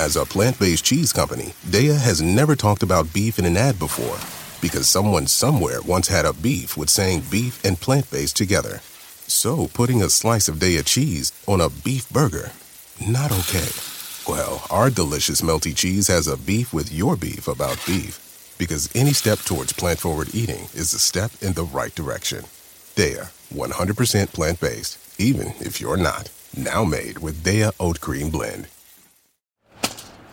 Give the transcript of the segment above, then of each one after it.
As a plant based cheese company, Daiya has never talked about beef in an ad before because someone somewhere once had a beef with saying beef and plant based together. So putting a slice of Daiya cheese on a beef burger, not okay. Well, our delicious melty cheese has a beef with your beef about beef because any step towards plant forward eating is a step in the right direction. Daiya, 100% plant based, even if you're not. Now made with Daiya Oat Cream Blend.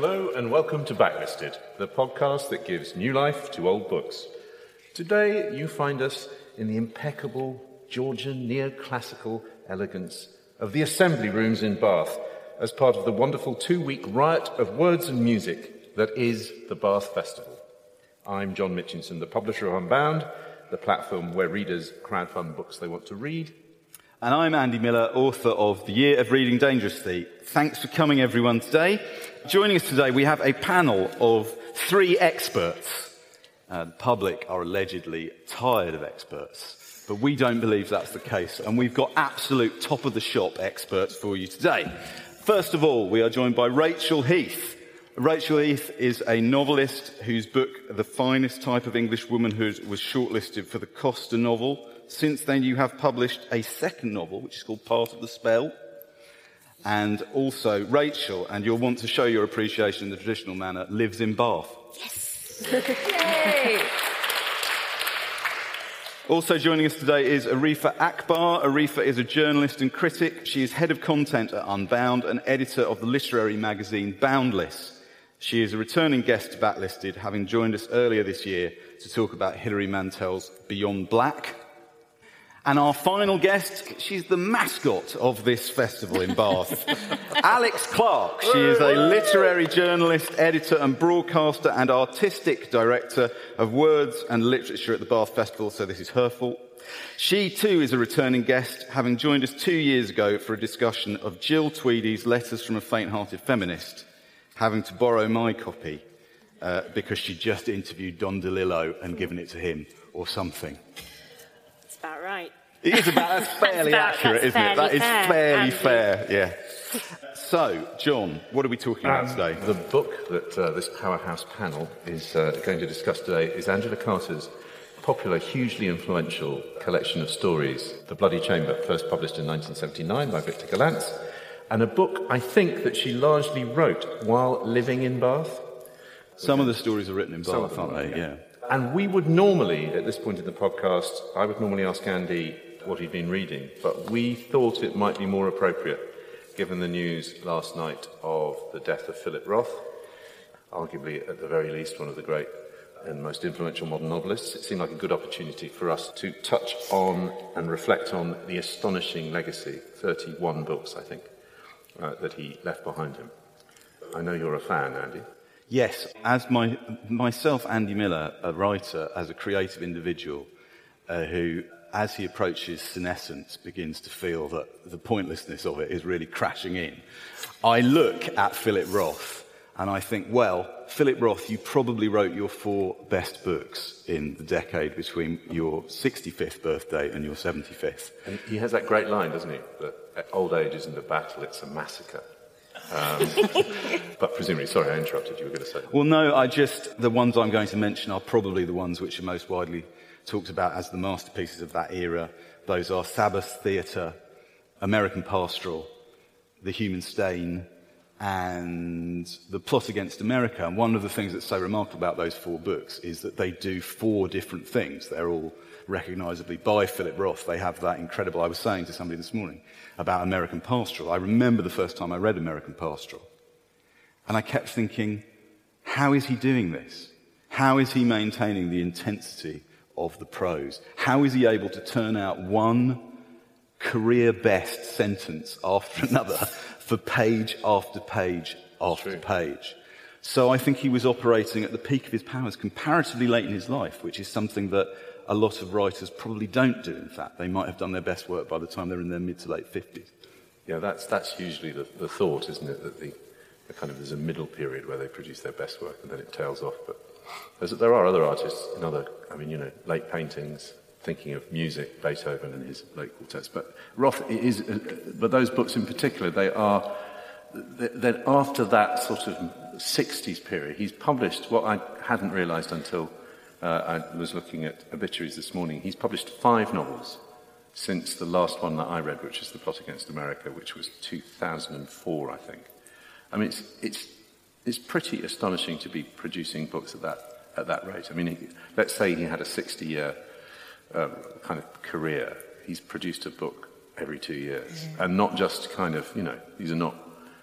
Hello and welcome to Backlisted, the podcast that gives new life to old books. Today you find us in the impeccable Georgian neoclassical elegance of the assembly rooms in Bath as part of the wonderful two week riot of words and music that is the Bath Festival. I'm John Mitchinson, the publisher of Unbound, the platform where readers crowdfund books they want to read and I'm Andy Miller, author of The Year of Reading Dangerously. Thanks for coming, everyone, today. Joining us today, we have a panel of three experts. Uh, the public are allegedly tired of experts, but we don't believe that's the case, and we've got absolute top of the shop experts for you today. First of all, we are joined by Rachel Heath. Rachel Heath is a novelist whose book, The Finest Type of English Womanhood, was shortlisted for the Costa novel since then, you have published a second novel, which is called Part of the Spell. And also, Rachel, and you'll want to show your appreciation in the traditional manner, lives in Bath. Yes! Yay! Also joining us today is Arifa Akbar. Arifa is a journalist and critic. She is head of content at Unbound and editor of the literary magazine Boundless. She is a returning guest to Backlisted, having joined us earlier this year to talk about Hilary Mantel's Beyond Black, and our final guest, she's the mascot of this festival in Bath. Alex Clark. She is a literary journalist, editor, and broadcaster, and artistic director of words and literature at the Bath Festival, so this is her fault. She too is a returning guest, having joined us two years ago for a discussion of Jill Tweedie's Letters from a Faint Hearted Feminist, having to borrow my copy uh, because she just interviewed Don DeLillo and given it to him or something. That's about right. It is about, that's fairly about, accurate, that's isn't it? That is fair, fairly Andy. fair, yeah. So, John, what are we talking about Um, today? The book that uh, this powerhouse panel is uh, going to discuss today is Angela Carter's popular, hugely influential collection of stories, The Bloody Chamber, first published in 1979 by Victor Gollancz, and a book I think that she largely wrote while living in Bath. Some of the stories are written in Bath, aren't are, they? Yeah. And we would normally, at this point in the podcast, I would normally ask Andy what he'd been reading, but we thought it might be more appropriate, given the news last night of the death of Philip Roth, arguably, at the very least, one of the great and most influential modern novelists. It seemed like a good opportunity for us to touch on and reflect on the astonishing legacy 31 books, I think, uh, that he left behind him. I know you're a fan, Andy. Yes, as my, myself, Andy Miller, a writer, as a creative individual uh, who, as he approaches senescence, begins to feel that the pointlessness of it is really crashing in, I look at Philip Roth and I think, well, Philip Roth, you probably wrote your four best books in the decade between your 65th birthday and your 75th. And he has that great line, doesn't he? That old age isn't a battle, it's a massacre. Um, but presumably, sorry, I interrupted you. Were going to say. Well, no, I just, the ones I'm going to mention are probably the ones which are most widely talked about as the masterpieces of that era. Those are Sabbath Theatre, American Pastoral, The Human Stain, and The Plot Against America. And one of the things that's so remarkable about those four books is that they do four different things. They're all recognizably by Philip Roth. They have that incredible, I was saying to somebody this morning about American Pastoral. I remember the first time I read American Pastoral. And I kept thinking, how is he doing this? How is he maintaining the intensity of the prose? How is he able to turn out one career best sentence after another for page after page after True. page? So I think he was operating at the peak of his powers comparatively late in his life, which is something that a lot of writers probably don't do, in fact. They might have done their best work by the time they're in their mid to late 50s. Yeah, that's, that's usually the, the thought, isn't it? That the, the kind of there's a middle period where they produce their best work and then it tails off. But there are other artists in other, I mean, you know, late paintings, thinking of music, Beethoven and his late quartets. But Roth is, uh, but those books in particular, they are, then after that sort of 60s period, he's published what I hadn't realized until uh, I was looking at obituaries this morning. He's published five novels since the last one that I read, which is The Plot Against America, which was 2004, I think. I mean, it's, it's, it's pretty astonishing to be producing books at that, at that rate. I mean, he, let's say he had a 60 year um, kind of career. He's produced a book every two years. Yeah. And not just kind of, you know, these are not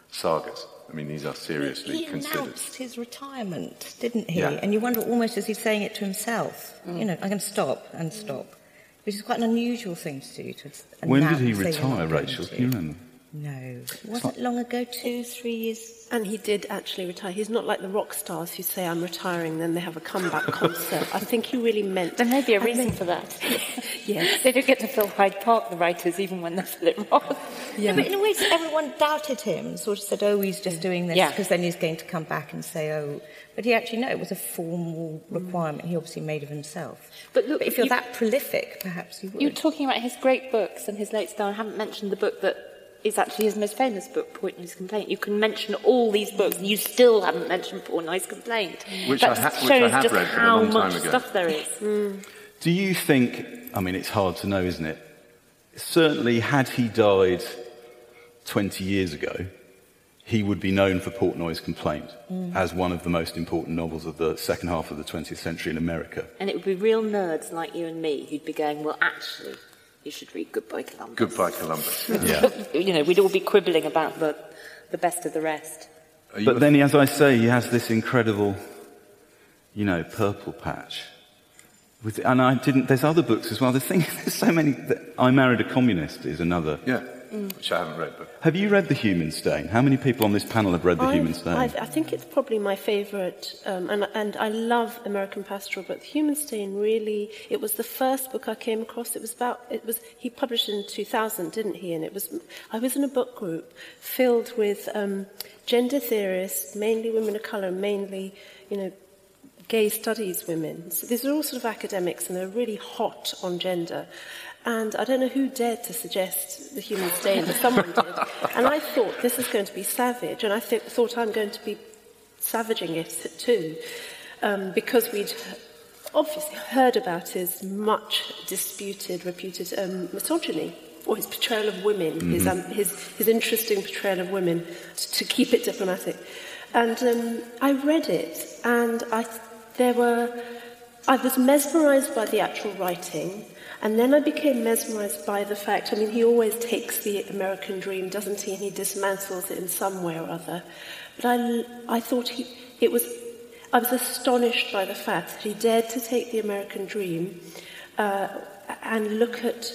sagas. I mean, these are seriously he considered. He announced his retirement, didn't he? Yeah. And you wonder almost as he's saying it to himself, mm. you know, I'm going to stop and stop, which is quite an unusual thing to do. To when did he retire, Rachel? Do you remember? No, it wasn't long ago, two, three years. And he did actually retire. He's not like the rock stars who say, I'm retiring, then they have a comeback concert. I think he really meant... There may be a reason for that. yes. They don't get to fill Hyde Park, the writers, even when they're Philip Roth. Yeah. but in a way, everyone doubted him, sort of said, oh, he's just doing this, because yeah. then he's going to come back and say, oh... But he actually, no, it was a formal requirement he obviously made of himself. But look, but if you're you, that prolific, perhaps you would. You're talking about his great books and his late style. I haven't mentioned the book that is actually his most famous book, Portnoy's Complaint. You can mention all these books, and you still haven't mentioned Portnoy's Complaint. Which, I, ha- which I, have read, how much stuff there is. Mm. Do you think, I mean, it's hard to know, isn't it? Certainly, had he died 20 years ago, he would be known for Portnoy's Complaint mm. as one of the most important novels of the second half of the 20th century in America. And it would be real nerds like you and me who'd be going, well, actually, you should read Goodbye Columbus. Goodbye Columbus. Yeah. you know, we'd all be quibbling about the, the best of the rest. But then, as I say, he has this incredible, you know, purple patch. With, and I didn't, there's other books as well. The thing, is, there's so many. I Married a Communist is another. Yeah mm. which I haven't read. But... Have you read The Human Stain? How many people on this panel have read The I've, Human Stain? I've, i think it's probably my favourite, um, and, and I love American Pastoral, but The Human Stain really, it was the first book I came across. It was about, it was, he published in 2000, didn't he? And it was, I was in a book group filled with um, gender theorists, mainly women of colour, mainly, you know, gay studies women. So these are all sort of academics and they're really hot on gender. And I don't know who dared to suggest the human stain, but someone did. And I thought this is going to be savage, and I th- thought I'm going to be savaging it too, um, because we'd obviously heard about his much disputed, reputed um, misogyny, or his portrayal of women, mm-hmm. his, um, his, his interesting portrayal of women, to, to keep it diplomatic. And um, I read it, and I, there were, I was mesmerized by the actual writing. And then I became mesmerized by the fact, I mean, he always takes the American dream, doesn't he? And he dismantles it in some way or other. But I, I thought he, it was, I was astonished by the fact that he dared to take the American dream uh, and look at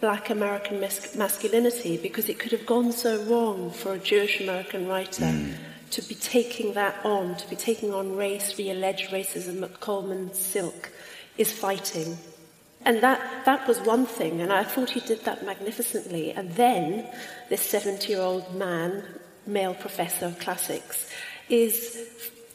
black American mas- masculinity because it could have gone so wrong for a Jewish American writer. Mm. To be taking that on, to be taking on race, the alleged racism that Coleman Silk is fighting. And that, that was one thing, and I thought he did that magnificently. And then this 70 year old man, male professor of classics, is,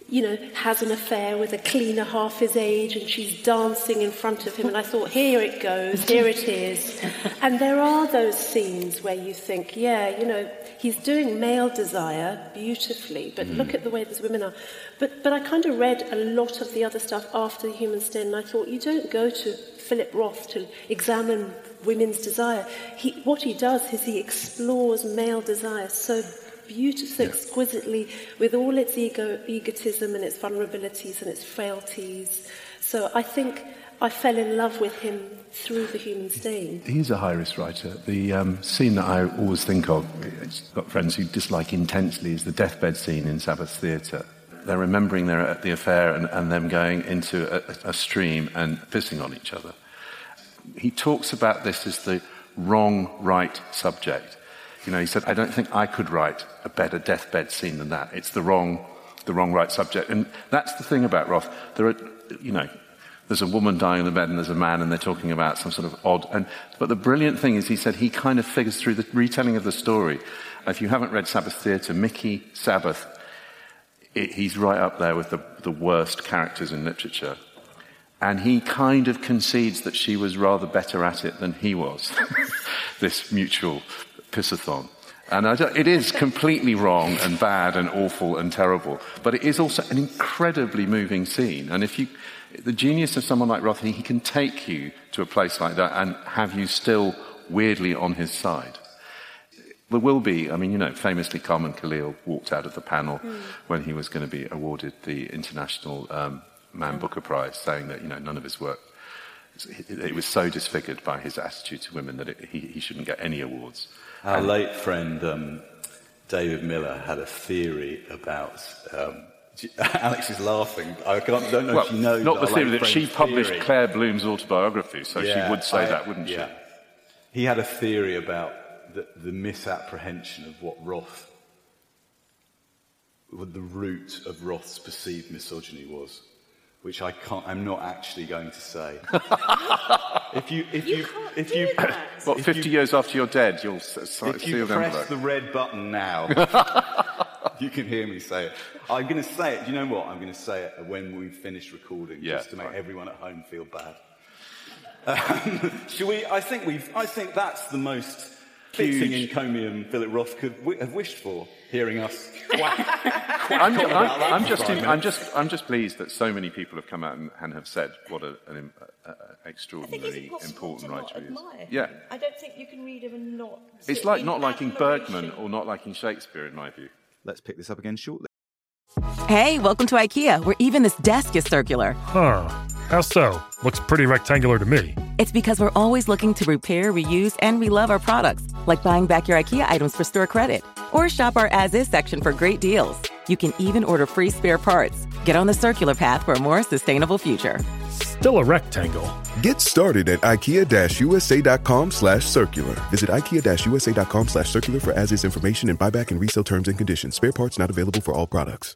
you know, has an affair with a cleaner half his age, and she's dancing in front of him. And I thought, here it goes, here it is. And there are those scenes where you think, yeah, you know, he's doing male desire beautifully, but mm. look at the way these women are. But, but I kind of read a lot of the other stuff after the Human Stain, and I thought, you don't go to Philip Roth to examine women's desire. He, what he does is he explores male desire so beautifully, so exquisitely, with all its ego, egotism and its vulnerabilities and its frailties. So I think I fell in love with him through the human stain. He's a high risk writer. The um, scene that I always think of, it's got friends who dislike intensely, is the deathbed scene in Sabbath Theatre. They're remembering their, the affair and, and them going into a, a stream and pissing on each other. He talks about this as the wrong, right subject. You know, he said, I don't think I could write a better deathbed scene than that. It's the wrong, the wrong, right subject. And that's the thing about Roth. There are, you know, there's a woman dying in the bed and there's a man and they're talking about some sort of odd. And, but the brilliant thing is he said he kind of figures through the retelling of the story. If you haven't read Sabbath Theatre, Mickey Sabbath, it, he's right up there with the, the worst characters in literature. And he kind of concedes that she was rather better at it than he was. this mutual pissathon. And it is completely wrong and bad and awful and terrible, but it is also an incredibly moving scene. And if you, the genius of someone like Roth, he can take you to a place like that and have you still weirdly on his side. There will be, I mean, you know, famously Carmen Callil walked out of the panel mm. when he was going to be awarded the International um, Man. Booker Prize, saying that, you know, none of his work, it, was so disfigured by his attitude to women that it, he, he, shouldn't get any awards. Our and, late friend um, David Miller had a theory about um, Alex is laughing. I don't know well, if you know. Not the theory that she published theory. Claire Bloom's autobiography, so yeah, she would say I, that, wouldn't yeah. she? He had a theory about the, the misapprehension of what Roth, what the root of Roth's perceived misogyny was, which I can't. I'm not actually going to say. if you, if you, you if you, what, 50 you, years after you're dead, you'll s- if you press the red button now. you can hear me say it. I'm going to say it. Do you know what? I'm going to say it when we finish recording, yeah, just to make right. everyone at home feel bad. Um, shall we? I think we've. I think that's the most fitting encomium Philip Roth could w- have wished for. Hearing us. I'm, I'm, I'm, just, I'm, just, I'm just pleased that so many people have come out and, and have said what a, an uh, extraordinarily important writer he is. Yeah. I don't think you can read him and not. It's like not liking Bergman or not liking Shakespeare, in my view. Let's pick this up again shortly. Hey, welcome to IKEA, where even this desk is circular. Huh. How so? Looks pretty rectangular to me. It's because we're always looking to repair, reuse, and relove our products, like buying back your IKEA items for store credit. Or shop our as is section for great deals. You can even order free spare parts. Get on the circular path for a more sustainable future. Still a rectangle. Get started at IKEA-USA.com slash circular. Visit IKEA-USA.com slash circular for as is information and buyback and resale terms and conditions. Spare parts not available for all products.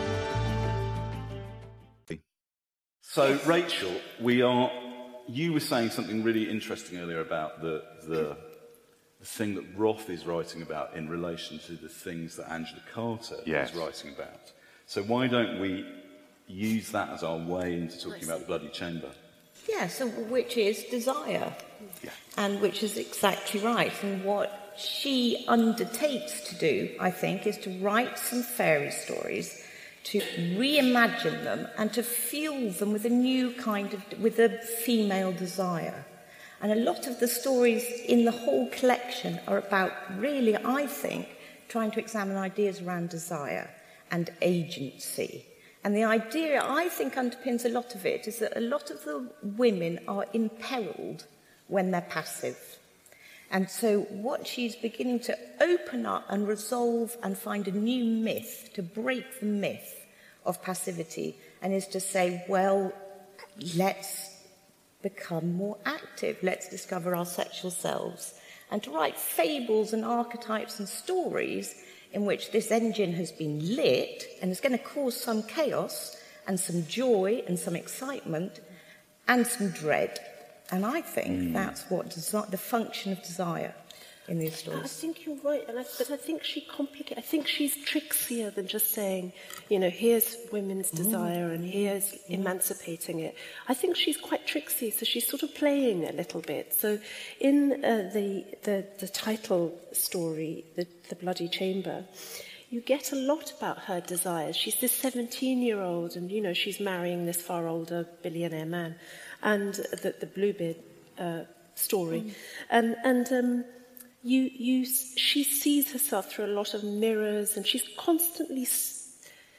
So, Rachel, we are. You were saying something really interesting earlier about the, the, the thing that Roth is writing about in relation to the things that Angela Carter yes. is writing about. So, why don't we use that as our way into talking about the bloody chamber? Yeah, so which is desire. Yeah. And which is exactly right. And what she undertakes to do, I think, is to write some fairy stories, to reimagine them, and to fuel them with a new kind of, with a female desire. And a lot of the stories in the whole collection are about, really, I think, trying to examine ideas around desire and agency and the idea, I think, underpins a lot of it is that a lot of the women are imperiled when they're passive. And so, what she's beginning to open up and resolve and find a new myth to break the myth of passivity, and is to say, well, let's become more active, let's discover our sexual selves, and to write fables and archetypes and stories in which this engine has been lit and is going to cause some chaos and some joy and some excitement and some dread. And I think mm. that's what desi- the function of desire in these stories. I think you're right, and I, but I think she complicates. I think she's trixier than just saying, you know, here's women's mm. desire and here's mm. emancipating it. I think she's quite tricksy, so she's sort of playing a little bit. So, in uh, the, the the title story, the the bloody chamber. You get a lot about her desires. She's this 17 year old, and you know, she's marrying this far older billionaire man, and the, the Bluebeard uh, story. Mm. And, and um, you, you, she sees herself through a lot of mirrors and she's constantly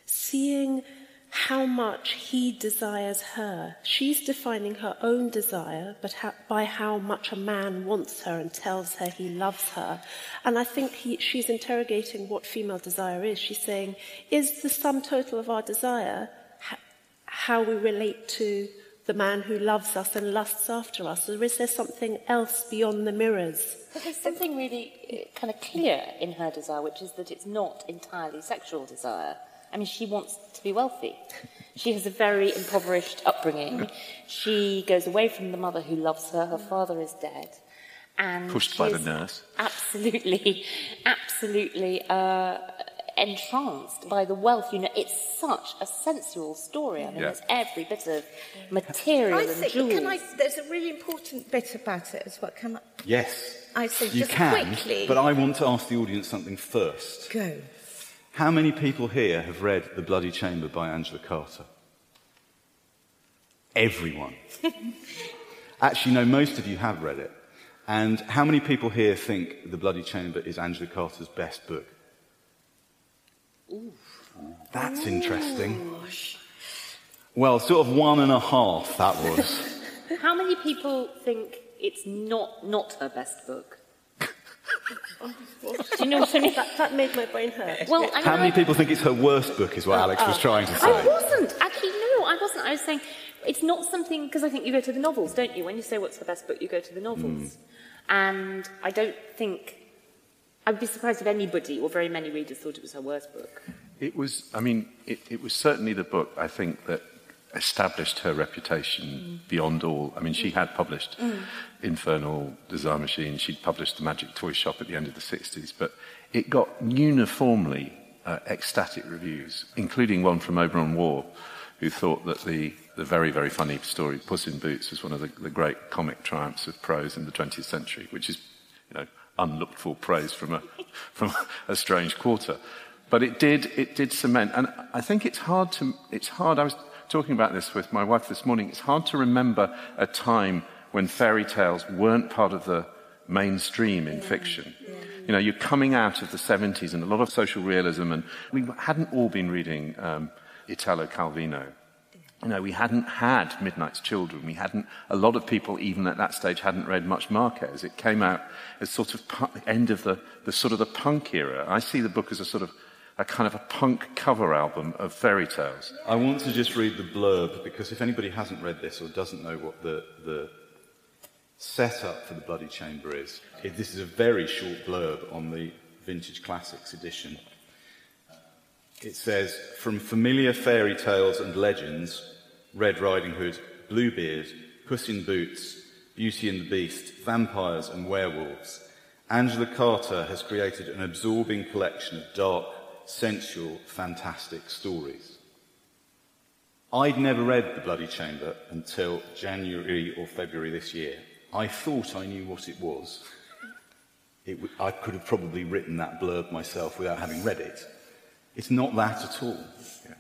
seeing how much he desires her. She's defining her own desire, but ha- by how much a man wants her and tells her he loves her. And I think he, she's interrogating what female desire is. She's saying, is the sum total of our desire ha- how we relate to the man who loves us and lusts after us? Or is there something else beyond the mirrors? But there's something really uh, kind of clear in her desire, which is that it's not entirely sexual desire. I mean, she wants to be wealthy. She has a very impoverished upbringing. She goes away from the mother who loves her. Her father is dead. And Pushed by the nurse. Absolutely, absolutely uh, entranced by the wealth. You know, it's such a sensual story. I mean, yeah. it's every bit of material I and think, jewels. Can I, there's a really important bit about it as well. Can I? Yes. I say you just can, quickly. but I want to ask the audience something first. Go. How many people here have read The Bloody Chamber by Angela Carter? Everyone. Actually, no, most of you have read it. And how many people here think The Bloody Chamber is Angela Carter's best book? That's interesting. Well, sort of one and a half, that was. How many people think it's not not her best book? Do you know what I mean? That, that made my brain hurt. Well, I How many people think it's her worst book, is what Alex was oh. trying to say? I wasn't. Actually, no, I wasn't. I was saying it's not something, because I think you go to the novels, don't you? When you say what's the best book, you go to the novels. Mm. And I don't think I'd be surprised if anybody or very many readers thought it was her worst book. It was, I mean, it, it was certainly the book, I think, that established her reputation mm. beyond all. I mean, she had published mm. Infernal Desire Machine, she'd published The Magic Toy Shop at the end of the 60s, but it got uniformly uh, ecstatic reviews, including one from Auberon Waugh, who thought that the, the very, very funny story Puss in Boots was one of the, the great comic triumphs of prose in the 20th century, which is, you know, unlooked for praise from a, from a strange quarter. But it did, it did cement, and I think it's hard to, it's hard, I was talking about this with my wife this morning, it's hard to remember a time when fairy tales weren't part of the mainstream in fiction. You know, you're coming out of the 70s and a lot of social realism, and we hadn't all been reading um, Italo Calvino. You know, we hadn't had Midnight's Children. We hadn't, a lot of people, even at that stage, hadn't read much Marquez. It came out as sort of pu- end of the, the sort of the punk era. I see the book as a sort of a kind of a punk cover album of fairy tales. I want to just read the blurb because if anybody hasn't read this or doesn't know what the, the setup for the Bloody Chamber is, it, this is a very short blurb on the Vintage Classics edition. It says, From familiar fairy tales and legends, Red Riding Hood, Bluebeard, Puss in Boots, Beauty and the Beast, vampires and werewolves, Angela Carter has created an absorbing collection of dark, sensual, fantastic stories. I'd never read The Bloody Chamber until January or February this year. I thought I knew what it was. It w- I could have probably written that blurb myself without having read it. It's not that at all.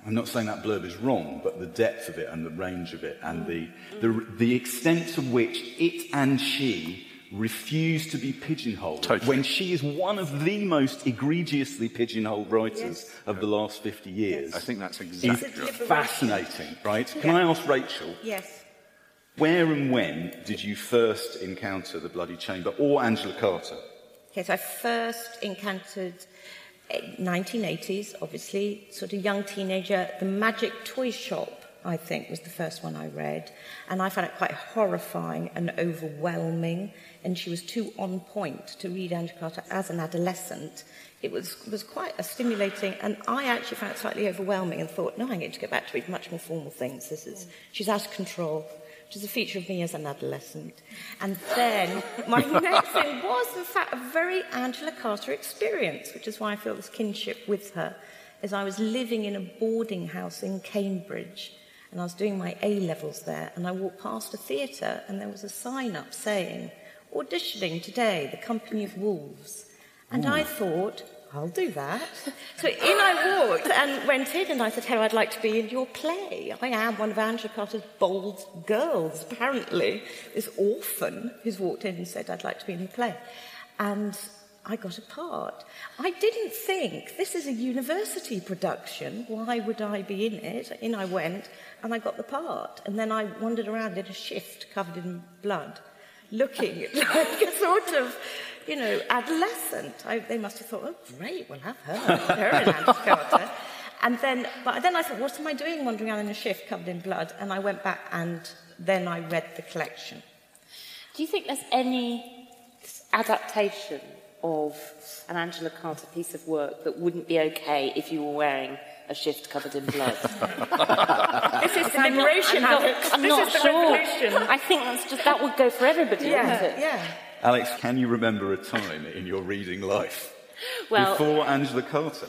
I'm not saying that blurb is wrong, but the depth of it and the range of it and the, the, the extent to which it and she refuse to be pigeonholed totally. when she is one of the most egregiously pigeonholed writers yes. of the last 50 years. I think that's exactly fascinating, right? Can I ask Rachel? Yes. Where and when did you first encounter the Bloody Chamber or Angela Carter? Okay, so I first encountered 1980s, obviously, sort of young teenager, The Magic Toy Shop, I think, was the first one I read. And I found it quite horrifying and overwhelming. And she was too on point to read Angela Carter as an adolescent. It was, was quite a stimulating, and I actually found it slightly overwhelming and thought, no, I need to go back to read much more formal things. This is, she's out of control. Which is a feature of me as an adolescent. And then my next thing was, in fact, a very Angela Carter experience, which is why I feel this kinship with her, as I was living in a boarding house in Cambridge, and I was doing my A levels there, and I walked past a theatre, and there was a sign up saying, auditioning today, the Company of Wolves. And Ooh. I thought, I'll do that. So in I walked and went in, and I said, Hello, I'd like to be in your play. I am one of Angela Carter's bold girls, apparently. This orphan who's walked in and said, I'd like to be in your play. And I got a part. I didn't think this is a university production. Why would I be in it? In I went, and I got the part. And then I wandered around in a shift covered in blood, looking like a sort of you know, adolescent. I, they must have thought, oh, great, we'll have her. her and Andy Carter. And then, but then I thought, what am I doing wandering around in a shift covered in blood? And I went back and then I read the collection. Do you think there's any adaptation of an Angela Carter piece of work that wouldn't be okay if you were wearing a shift covered in blood. this is the liberation, I'm not, Alex. I'm this not is sure. revolution. I think that's just that would go for everybody, yeah, wouldn't it? Yeah. Alex, can you remember a time in your reading life well, before Angela Carter?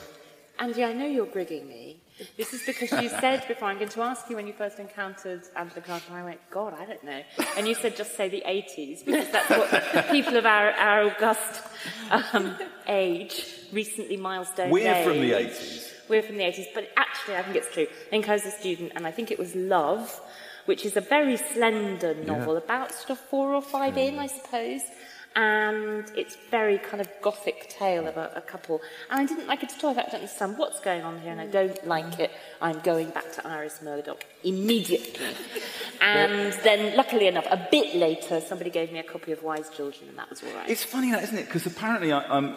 Andy, I know you're grigging me. This is because you said before, I'm going to ask you when you first encountered Angela Carter, and I went, God, I don't know. And you said just say the 80s, because that's what people of our, our august um, age, recently milestone We're from the 80s. We're from the 80s, but actually, I think it's true. I think I was a student, and I think it was Love, which is a very slender novel, yeah. about sort of four or five mm. in, I suppose and it's very kind of gothic tale of a, a couple. And I didn't like it at all. I don't understand what's going on here, and I don't like it. I'm going back to Iris Murdoch immediately. and then, luckily enough, a bit later, somebody gave me a copy of Wise Children, and that was all right. It's funny, that isn't it? Because apparently, I, um,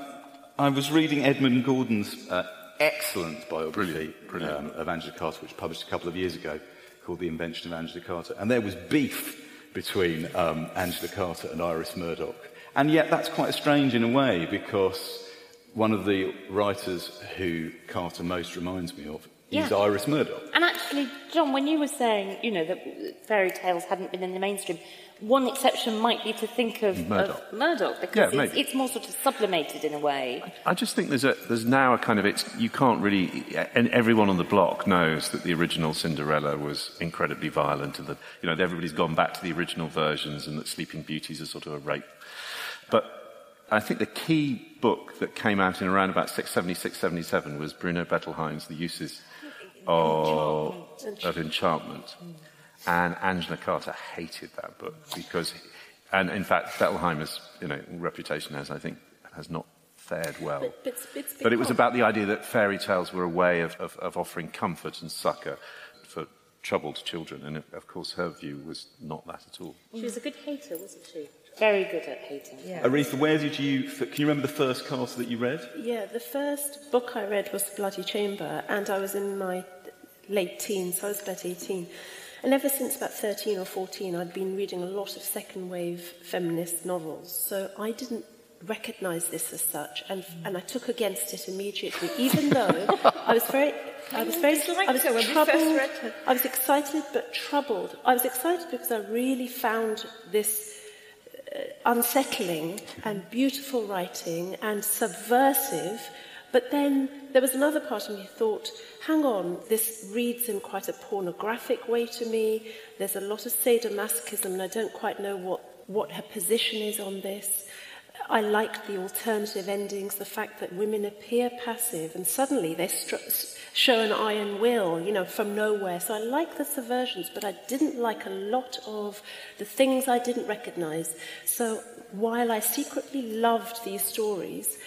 I was reading Edmund Gordon's uh, excellent biography brilliant, brilliant. Um, of Angela Carter, which published a couple of years ago, called The Invention of Angela Carter, and there was beef between um, Angela Carter and Iris Murdoch. And yet, that's quite strange in a way because one of the writers who Carter most reminds me of yeah. is Iris Murdoch. And actually, John, when you were saying, you know, that fairy tales hadn't been in the mainstream, one exception might be to think of Murdoch, of Murdoch because yeah, it's, it's, more sort of sublimated in a way. I, I, just think there's a there's now a kind of it's you can't really and everyone on the block knows that the original Cinderella was incredibly violent and that you know everybody's gone back to the original versions and that Sleeping Beauty is sort of a rape but I think the key book that came out in around about 676, 77 was Bruno Bettelheim's The Uses of, of Enchantment. And Angela Carter hated that book because, and in fact, Bettelheim's you know, reputation has, I think, has not fared well. But, but, but, but it was about the idea that fairy tales were a way of, of, of offering comfort and succour for troubled children. And of course, her view was not that at all. She was a good hater, wasn't she? Very good at hating. Yeah. Arifa, where did you, can you remember the first cast that you read? Yeah, the first book I read was The Bloody Chamber, and I was in my late teens, so I was about 18. And ever since about 13 or 14, I'd been reading a lot of second wave feminist novels. So I didn't recognize this as such, and, and I took against it immediately, even though I was very. I was very I was troubled. I was excited but troubled. I was excited because I really found this uh, unsettling and beautiful writing and subversive. But then there was another part of me thought, hang on, this reads in quite a pornographic way to me. There's a lot of sadomasochism, and I don't quite know what, what her position is on this. I liked the alternative endings, the fact that women appear passive and suddenly they show an iron will, you know, from nowhere. So I like the subversions, but I didn't like a lot of the things I didn't recognize. So while I secretly loved these stories,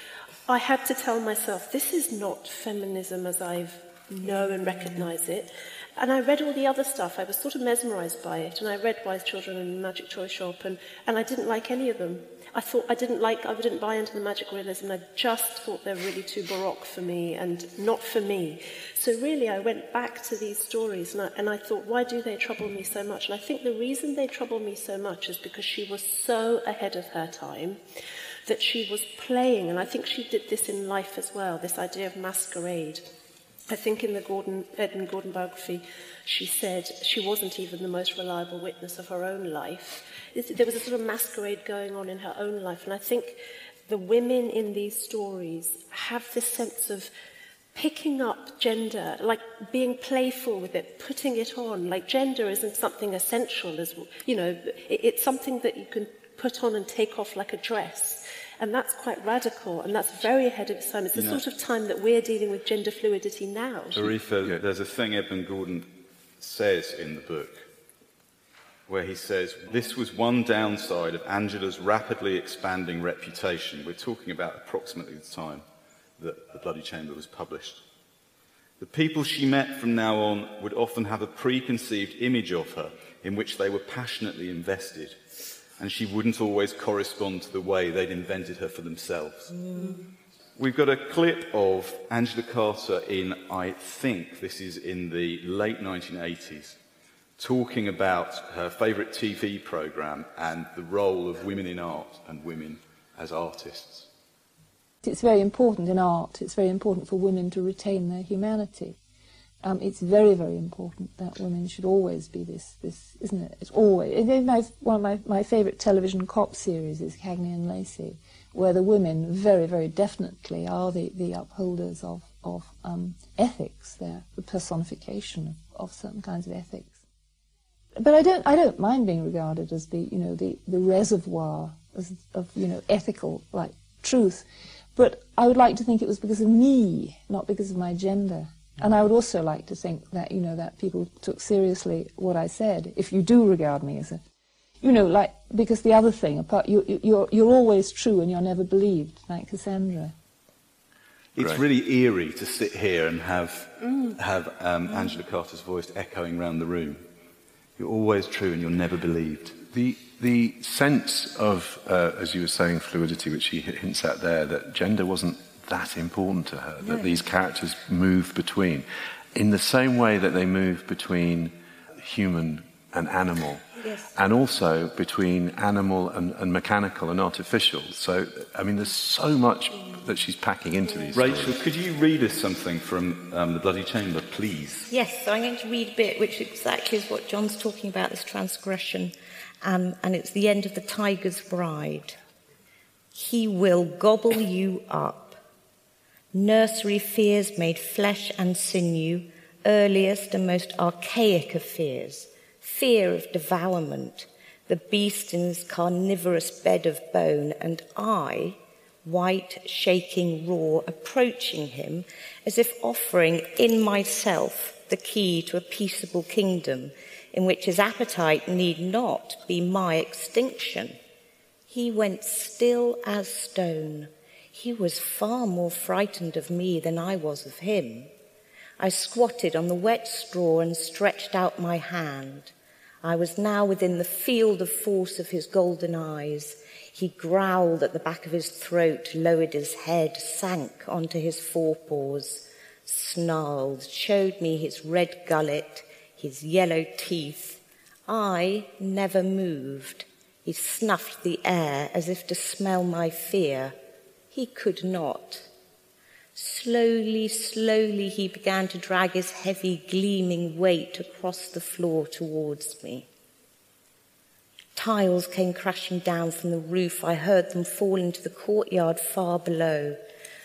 I had to tell myself this is not feminism as I know and recognize it. and I read all the other stuff. I was sort of mesmerized by it. And I read Wise Children and Magic Toy Shop, and, and I didn't like any of them. I thought I didn't like, I wouldn't buy into the magic realism. I just thought they're really too baroque for me and not for me. So really, I went back to these stories and I, and I thought, why do they trouble me so much? And I think the reason they trouble me so much is because she was so ahead of her time that she was playing, and I think she did this in life as well, this idea of masquerade. I think in the Gordon, Edmund Gordon biography, she said she wasn't even the most reliable witness of her own life. There was a sort of masquerade going on in her own life, and I think the women in these stories have this sense of picking up gender, like being playful with it, putting it on. Like gender isn't something essential, as you know, it's something that you can put on and take off like a dress. And that's quite radical, and that's very ahead of its time. It's the sort of time that we're dealing with gender fluidity now. Arifa, yeah. there's a thing Edmund Gordon says in the book where he says, This was one downside of Angela's rapidly expanding reputation. We're talking about approximately the time that The Bloody Chamber was published. The people she met from now on would often have a preconceived image of her in which they were passionately invested and she wouldn't always correspond to the way they'd invented her for themselves. Mm. We've got a clip of Angela Carter in, I think this is in the late 1980s, talking about her favourite TV programme and the role of women in art and women as artists. It's very important in art, it's very important for women to retain their humanity. Um, it's very, very important that women should always be this, this isn't it? It's always. It, my, one of my, my favourite television cop series is Cagney and Lacey, where the women very, very definitely are the, the upholders of, of um, ethics. They're the personification of, of certain kinds of ethics. But I don't, I don't mind being regarded as the, you know, the, the reservoir of, of, you know, ethical, like, truth. But I would like to think it was because of me, not because of my gender. And I would also like to think that, you know, that people took seriously what I said, if you do regard me as a, you know, like, because the other thing, apart, you, you're, you're always true and you're never believed, like Cassandra. It's really eerie to sit here and have, mm. have um, Angela Carter's voice echoing around the room. You're always true and you're never believed. The, the sense of, uh, as you were saying, fluidity, which he hints at there, that gender wasn't that important to her, that these characters move between, in the same way that they move between human and animal. Yes. And also between animal and, and, mechanical and artificial. So, I mean, there's so much that she's packing into these. Rachel, stories. could you read us something from um, The Bloody Chamber, please? Yes, so I'm going to read a bit, which exactly is what John's talking about this transgression. Um, and it's the end of The Tiger's Bride. He will gobble you up Nursery fears made flesh and sinew, earliest and most archaic of fears, fear of devourment, the beast in his carnivorous bed of bone, and I, white, shaking, raw, approaching him as if offering in myself the key to a peaceable kingdom in which his appetite need not be my extinction. He went still as stone he was far more frightened of me than I was of him. I squatted on the wet straw and stretched out my hand. I was now within the field of force of his golden eyes. He growled at the back of his throat, lowered his head, sank onto his forepaws, snarled, showed me his red gullet, his yellow teeth. I never moved. He snuffed the air as if to smell my fear. He could not. Slowly, slowly, he began to drag his heavy, gleaming weight across the floor towards me. Tiles came crashing down from the roof. I heard them fall into the courtyard far below.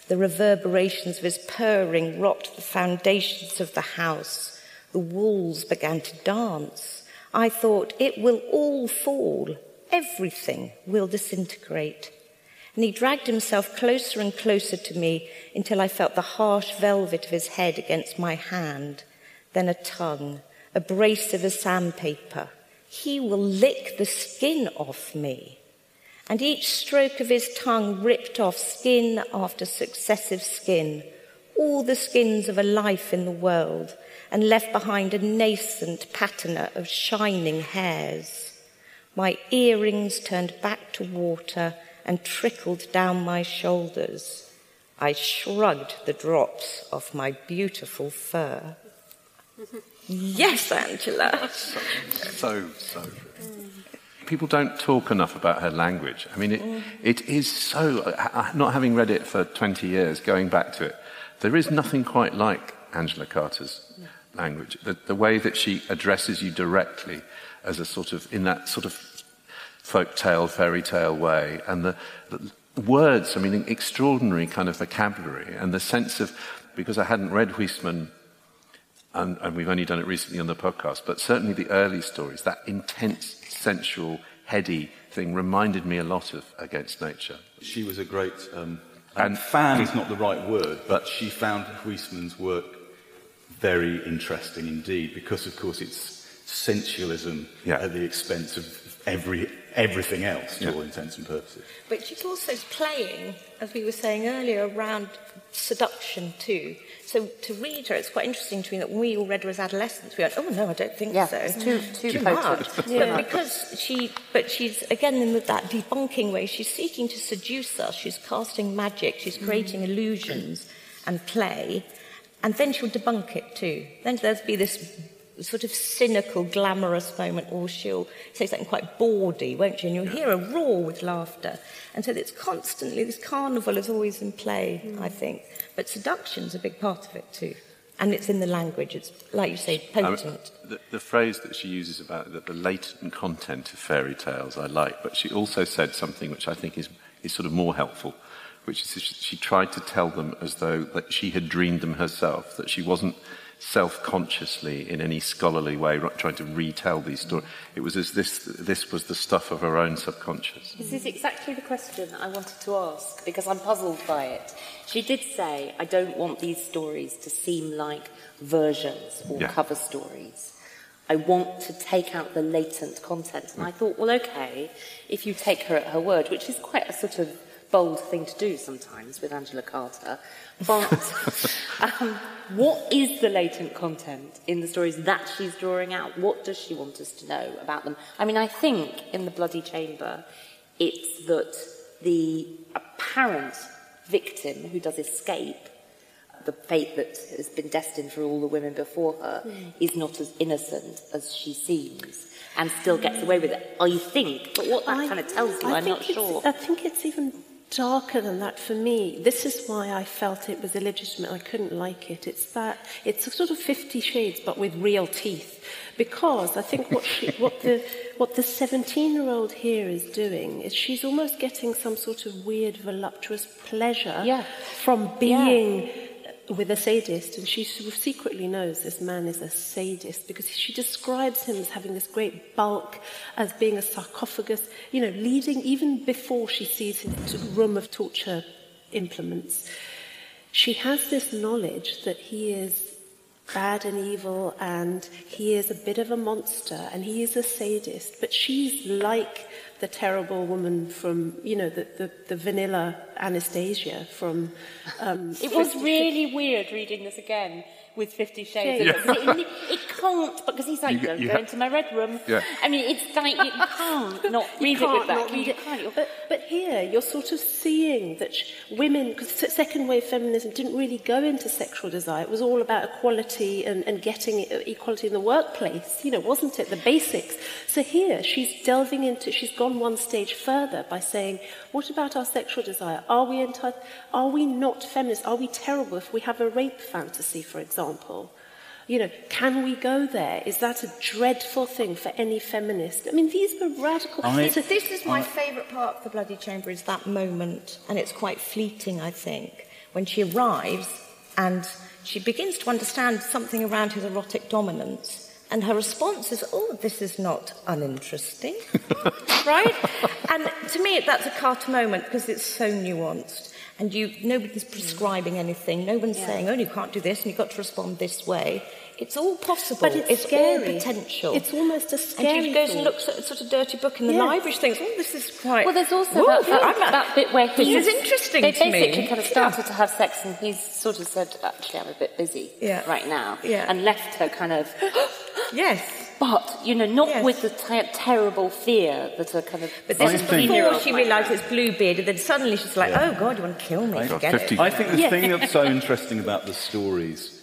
The reverberations of his purring rocked the foundations of the house. The walls began to dance. I thought, it will all fall. Everything will disintegrate and he dragged himself closer and closer to me until I felt the harsh velvet of his head against my hand, then a tongue, abrasive as sandpaper. He will lick the skin off me. And each stroke of his tongue ripped off skin after successive skin, all the skins of a life in the world and left behind a nascent patina of shining hairs. My earrings turned back to water and trickled down my shoulders. I shrugged the drops off my beautiful fur. yes, Angela. So, so People don't talk enough about her language. I mean, it, mm. it is so, not having read it for 20 years, going back to it, there is nothing quite like Angela Carter's language. The, the way that she addresses you directly as a sort of, in that sort of folk tale, fairy tale way, and the, the words, I mean, extraordinary kind of vocabulary, and the sense of, because I hadn't read Huysman, and, and we've only done it recently on the podcast, but certainly the early stories, that intense, sensual, heady thing reminded me a lot of Against Nature. She was a great, um, and fan is not the right word, but she found Huysman's work very interesting indeed, because of course it's sensualism yeah. at the expense of every everything else to yeah. all intents and purposes. But she's also playing, as we were saying earlier, around seduction too. So to read her, it's quite interesting to me that when we all read her as adolescents, we went, "Oh no, I don't think yeah, so." It's too too, too much. Yeah. But because she, but she's again in that debunking way. She's seeking to seduce us. She's casting magic. She's creating mm. illusions and play, and then she'll debunk it too. Then there'll be this sort of cynical, glamorous moment, or she'll say something quite bawdy, won't she? And you'll hear a roar with laughter. And so it's constantly, this carnival is always in play, mm. I think. But seduction's a big part of it too. And it's in the language. It's, like you say, potent. Um, the, the, phrase that she uses about the, the latent content of fairy tales I like, but she also said something which I think is, is sort of more helpful, which is she tried to tell them as though that she had dreamed them herself, that she wasn't self consciously, in any scholarly way, trying to retell these stories. It was as this, this was the stuff of her own subconscious. This is exactly the question I wanted to ask because I'm puzzled by it. She did say, I don't want these stories to seem like versions or yeah. cover stories. I want to take out the latent content. And I mm. thought, well, okay, if you take her at her word, which is quite a sort of bold thing to do sometimes with Angela Carter, but um, what is the latent content in the stories that she's drawing out? What does she want us to know about them? I mean, I think in The Bloody Chamber, it's that the apparent victim who does escape, the fate that has been destined for all the women before her, mm. is not as innocent as she seems and still gets away with it, I think. But what that I, kind of tells you, I I'm not sure. I think it's even darker than that for me. This is why I felt it was illegitimate. I couldn't like it. It's that it's a sort of Fifty Shades, but with real teeth. Because I think what she, what the what the 17-year-old here is doing is she's almost getting some sort of weird voluptuous pleasure yeah. from being. Yeah with a sadist, and she secretly knows this man is a sadist because she describes him as having this great bulk, as being a sarcophagus, you know, leading even before she sees his room of torture implements. She has this knowledge that he is bad and evil and he is a bit of a monster and he is a sadist, but she's like the terrible woman from, you know, the, the, the vanilla Anastasia from. Um, it was really weird reading this again with Fifty Shades. Yeah. It, it, can't, because he's like, you, don't you go ha- into my red room. Yeah. I mean, it's like, you can't not read can't it with that. Not read it. But, but here, you're sort of seeing that women, because second wave feminism didn't really go into sexual desire. It was all about equality and, and getting equality in the workplace, you know, wasn't it? The basics. So here, she's delving into, she's gone one stage further by saying, what about our sexual desire? Are we entitled, are we not feminist? Are we terrible if we have a rape fantasy, for example? You know, can we go there? Is that a dreadful thing for any feminist? I mean, these were radical. I, so this is my I, favourite part of the Bloody Chamber is that moment, and it's quite fleeting, I think, when she arrives and she begins to understand something around his erotic dominance. And her response is, oh, this is not uninteresting. right? And to me, that's a Carter moment because it's so nuanced and you, nobody's prescribing anything. No one's yeah. saying, oh, you can't do this and you've got to respond this way. It's all possible. But it's, it's scary. all potential. It's almost a scary And she goes thought. and looks at a sort of dirty book in the Yes. library. She thinks, oh, this is quite... Well, there's also Whoa, that, that, that bit where This he's is interesting They to me. basically kind of started to have sex, and he's sort of said, "Actually, I'm a bit busy Yeah. right now," Yeah. and left her kind of. yes. But you know, not with the te- terrible fear that a kind of. But this is before she might realised it's Bluebeard, and then suddenly she's like, Yeah. oh, God, you want to kill me? I, Forget it. I think the Yeah. thing that's so interesting about the stories,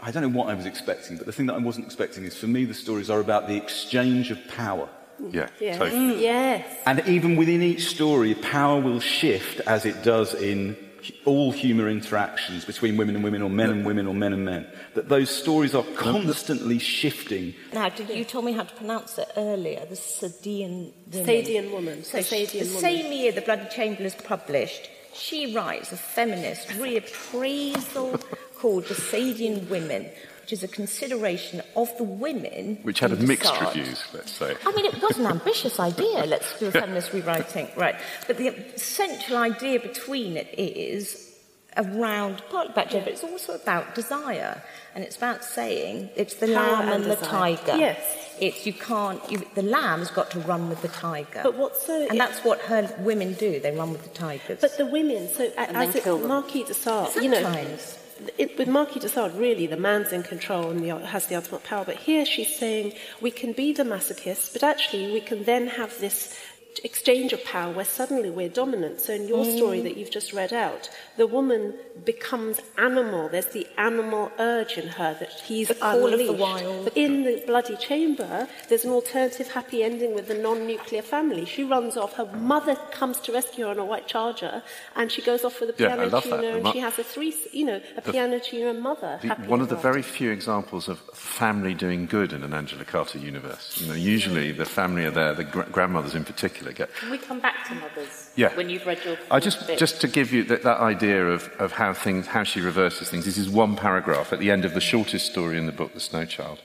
I don't know what I was expecting, but the thing that I wasn't expecting is for me, the stories are about the exchange of power. Yeah, Yes. totally. Mm, yes. And even within each story, power will shift as it does in hu- all human interactions between women and women, or men and women, or men and men. That those stories are constantly shifting. Now, did you told me how to pronounce it earlier? The Sadian woman. Sadian woman. So The she- Sadian the woman. same year the Bloody Chamberlain is published, she writes a feminist reappraisal called The Sadian Women, which is a consideration of the women. Which had who mixed decide- reviews, let's say. I mean, it was an ambitious idea. Let's do a feminist rewriting, right? But the central idea between it is around partly about gender, but it's also about desire, and it's about saying it's the Power lamb and, and the tiger. Yes. It's you can't. You, the lamb's got to run with the tiger. But what's so- And that's what her women do. They run with the tigers. But the women, so And as it. Marquis de Sade, you know, Sometimes. It, with Marquis de Sade, really, the man's in control and the, has the ultimate power. But here she's saying we can be the masochists, but actually we can then have this exchange of power where suddenly we're dominant. So in your Mm. story that you've just read out, the woman becomes animal. There's the animal urge in her that he's The call of the wild. But in the bloody chamber, there's an alternative happy ending with the non-nuclear family. She runs off. Her mother comes to rescue her on a white charger, and she goes off with a piano love that. tuner, and she has a three, you know, a The- piano tuner mother. The- happily one of the ever very few examples of family doing good in an Angela Carter universe. You know, usually the family are there, the gr- grandmothers in particular get. Can we come back to mothers? Yeah. When you've read your. I just, bit? just to give you that, that idea of, of how things, how she reverses things. This is one paragraph at the end of the shortest story in the book, The Snow Child.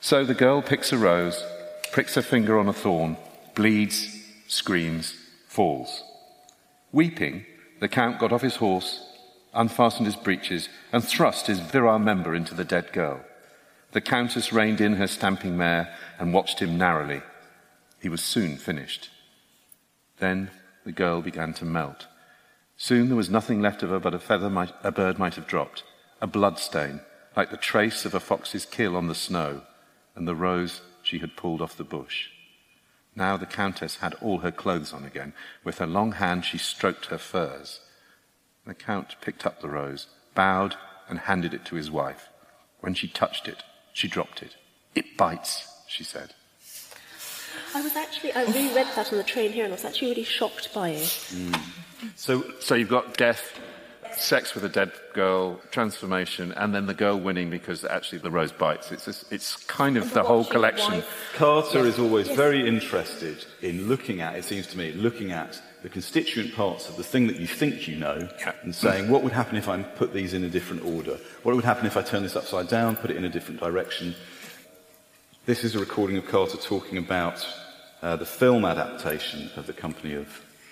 So the girl picks a rose, pricks her finger on a thorn, bleeds, screams, falls. Weeping, the count got off his horse, unfastened his breeches, and thrust his virile member into the dead girl. The countess reined in her stamping mare and watched him narrowly. He was soon finished. Then the girl began to melt. Soon there was nothing left of her but a feather might, a bird might have dropped, a blood stain, like the trace of a fox's kill on the snow, and the rose she had pulled off the bush. Now the countess had all her clothes on again. With her long hand she stroked her furs. The count picked up the rose, bowed, and handed it to his wife. When she touched it, she dropped it. It bites, she said. I was actually, I reread that on the train here, and I was actually really shocked by it. Mm. So, so you've got death, sex with a dead girl, transformation, and then the girl winning because actually the rose bites. It's, just, it's kind of the whole collection. Carter Yes. is always Yes. very interested in looking at, it seems to me, looking at the constituent parts of the thing that you think you know and saying, what would happen if I put these in a different order? What would happen if I turn this upside down, put it in a different direction? This is a recording of Carter talking about uh, the film adaptation of The Company of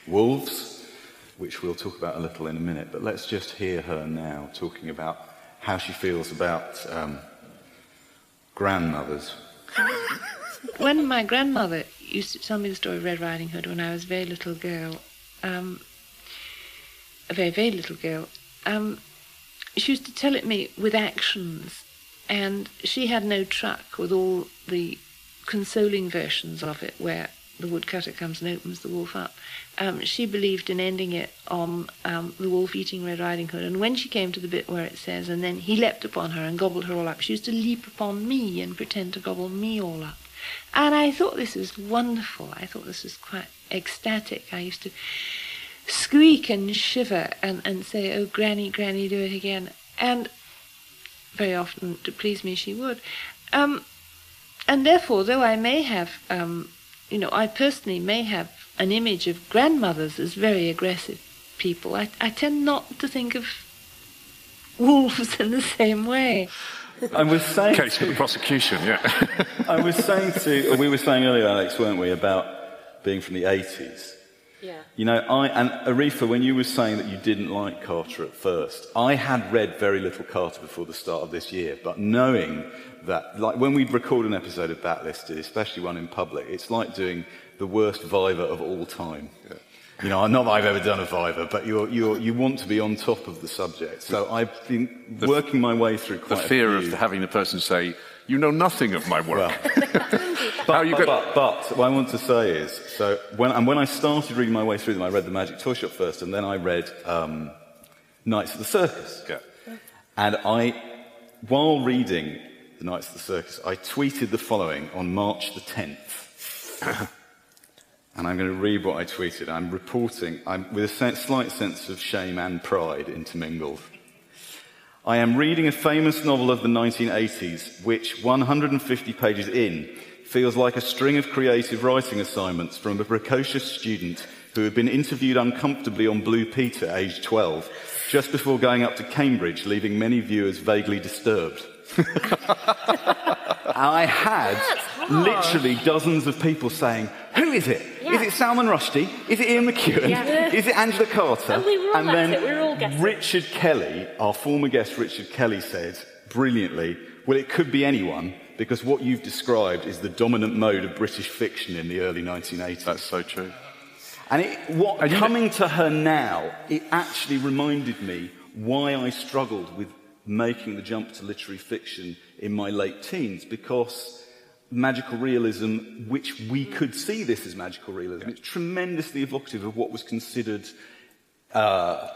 Wolves, which we'll talk about a little in a minute. But let's just hear her now talking about how she feels about um, grandmothers. when my grandmother used to tell me the story of Red Riding Hood when I was a very little girl, um, a very, very little girl, um, she used to tell it me with actions, and she had no truck with all the consoling versions of it where the woodcutter comes and opens the wolf up. Um, she believed in ending it on um, the wolf eating Red Riding Hood. And when she came to the bit where it says, and then he leapt upon her and gobbled her all up, she used to leap upon me and pretend to gobble me all up. And I thought this was wonderful. I thought this was quite ecstatic. I used to squeak and shiver and, and say, Oh, Granny, Granny, do it again. And very often, to please me, she would. Um, and therefore, though I may have, um, you know, I personally may have an image of grandmothers as very aggressive people, I, I tend not to think of wolves in the same way. I was saying Case for the prosecution, yeah. I was saying to, we were saying earlier, Alex, weren't we, about being from the 80s? Yeah. You know, I and Arifa, when you were saying that you didn't like Carter at first, I had read very little Carter before the start of this year, but knowing that, like when we record an episode of Backlisted, especially one in public, it's like doing the worst Viva of all time. Yeah. You know, I not that I've ever done a Viva, but you're, you're, you want to be on top of the subject. So I've been the, working my way through quite The fear of having the person say, you know nothing of my work. Well, but, but, but, but, what I want to say is, so when, and when I started reading my way through them, I read The Magic Toy Shop first, and then I read um, Nights at the Circus. Yeah. And I, while reading The Nights at the Circus, I tweeted the following on March the 10th. and I'm going to read what I tweeted. I'm reporting I'm, with a slight sense of shame and pride intermingled. I am reading a famous novel of the 1980s, which 150 pages in feels like a string of creative writing assignments from a precocious student who had been interviewed uncomfortably on Blue Peter, aged 12, just before going up to Cambridge, leaving many viewers vaguely disturbed. I had literally dozens of people saying, Who is it? Yeah. Is it Salman Rushdie? Is it Ian McEwan? Yeah. Is it Angela Carter? And, we were all and then it. We were all Richard Kelly, our former guest Richard Kelly, said brilliantly, Well, it could be anyone because what you've described is the dominant mode of British fiction in the early 1980s. That's so true. And it, what, and coming to her now, it actually reminded me why I struggled with making the jump to literary fiction in my late teens, because magical realism, which we could see this as magical realism, it's tremendously evocative of what was considered uh,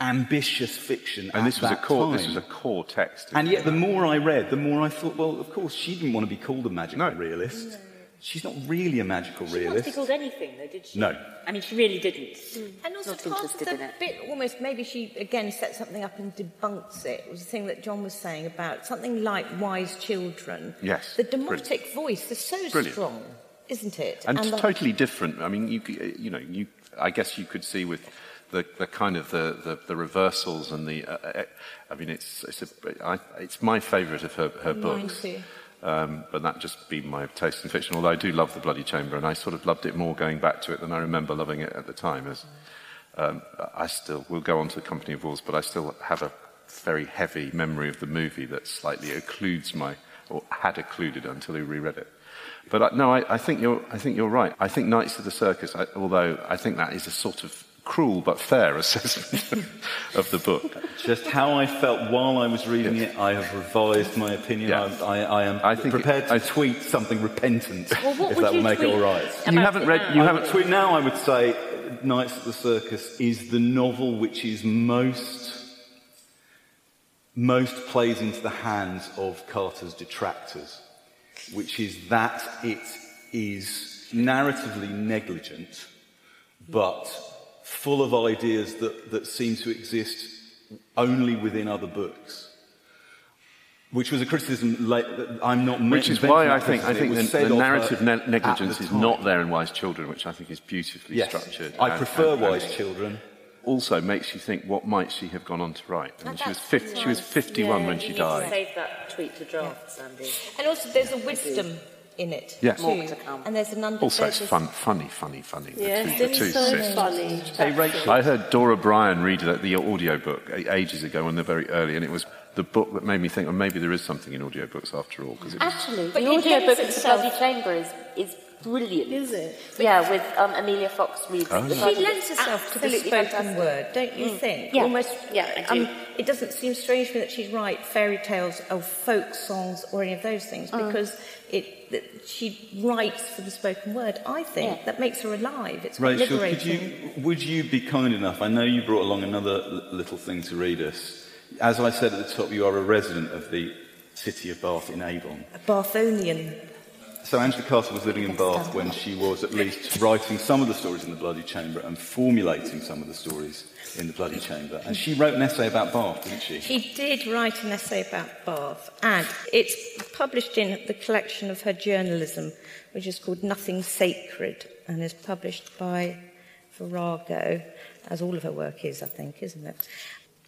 ambitious fiction. And this was a core. Time. This was a core text. And yet, the more I read, the more I thought, well, of course, she didn't want to be called a magical no. realist. She's not really a magical she realist. She didn't called anything, though, did she? No. I mean, she really didn't. Mm. And also, not part of the bit, almost maybe she again set something up and debunks it. It was the thing that John was saying about something like wise children. Yes. The demotic Brilliant. voice is so Brilliant. strong, isn't it? And, and totally the... different. I mean, you, you know, you, I guess you could see with the, the kind of the, the, the reversals and the. Uh, uh I mean, it's it's, a, I, it's my favourite of her, her books. Um, but that just be my taste in fiction. Although I do love the Bloody Chamber, and I sort of loved it more going back to it than I remember loving it at the time. As um, I still will go on to the Company of Wolves, but I still have a very heavy memory of the movie that slightly occludes my, or had occluded until I reread it. But uh, no, I, I, think you're, I think you're right. I think Nights of the Circus, I, although I think that is a sort of cruel but fair assessment of the book. Just how I felt while I was reading yes. it, I have revised my opinion. Yeah. I, I, I, am I think prepared it, to I, tweet something repentant well, if that will make it all right. You haven't read. You haven't tweet now. I would say Nights at the Circus is the novel which is most most plays into the hands of Carter's detractors, which is that it is narratively negligent, but full of ideas that, that seem to exist only within other books. Which was a criticism like, I'm not Which is why I think, I think the, the narrative ne- negligence the is not there in Wise Children, which I think is beautifully yes. structured. I and, prefer and, Wise and Children. Also makes you think, what might she have gone on to write? I mean, she was, 50, she was 51 yeah, when she died. save that tweet to draft, yeah. Sandy. And also, there's a wisdom in it. Yes. Too. And there's an under- Also, it's fun, funny, funny, funny. Yes, the two, so sisters. funny. Hey, Rachel. I heard Dora Bryan read the audio book ages ago when they're very early, and it was the book that made me think, well, maybe there is something in audiobooks after all. Cause it was... Actually, the audiobook of The Bloody Chamber is, is brilliant. Is it? Yeah, with um, Emilia Fox reads. Oh. She lends herself to the spoken fantastic. word, don't you mm. think? Yeah. Almost. Yeah, I do. Um, it doesn't seem strange to me that she'd write fairy tales or folk songs or any of those things mm. because it that she writes for the spoken word. I think yeah. that makes her alive. It's Rachel, liberating. Could you, would you be kind enough? I know you brought along another little thing to read us. As I said at the top, you are a resident of the city of Bath in Avon. A Bathonian. So Angela Carter was living in Bath when she was at least writing some of the stories in the Bloody Chamber and formulating some of the stories in the Bloody Chamber. And she wrote an essay about Bath, didn't she? She did write an essay about Bath, and it's published in the collection of her journalism, which is called Nothing Sacred, and is published by Virago, as all of her work is, I think, isn't it?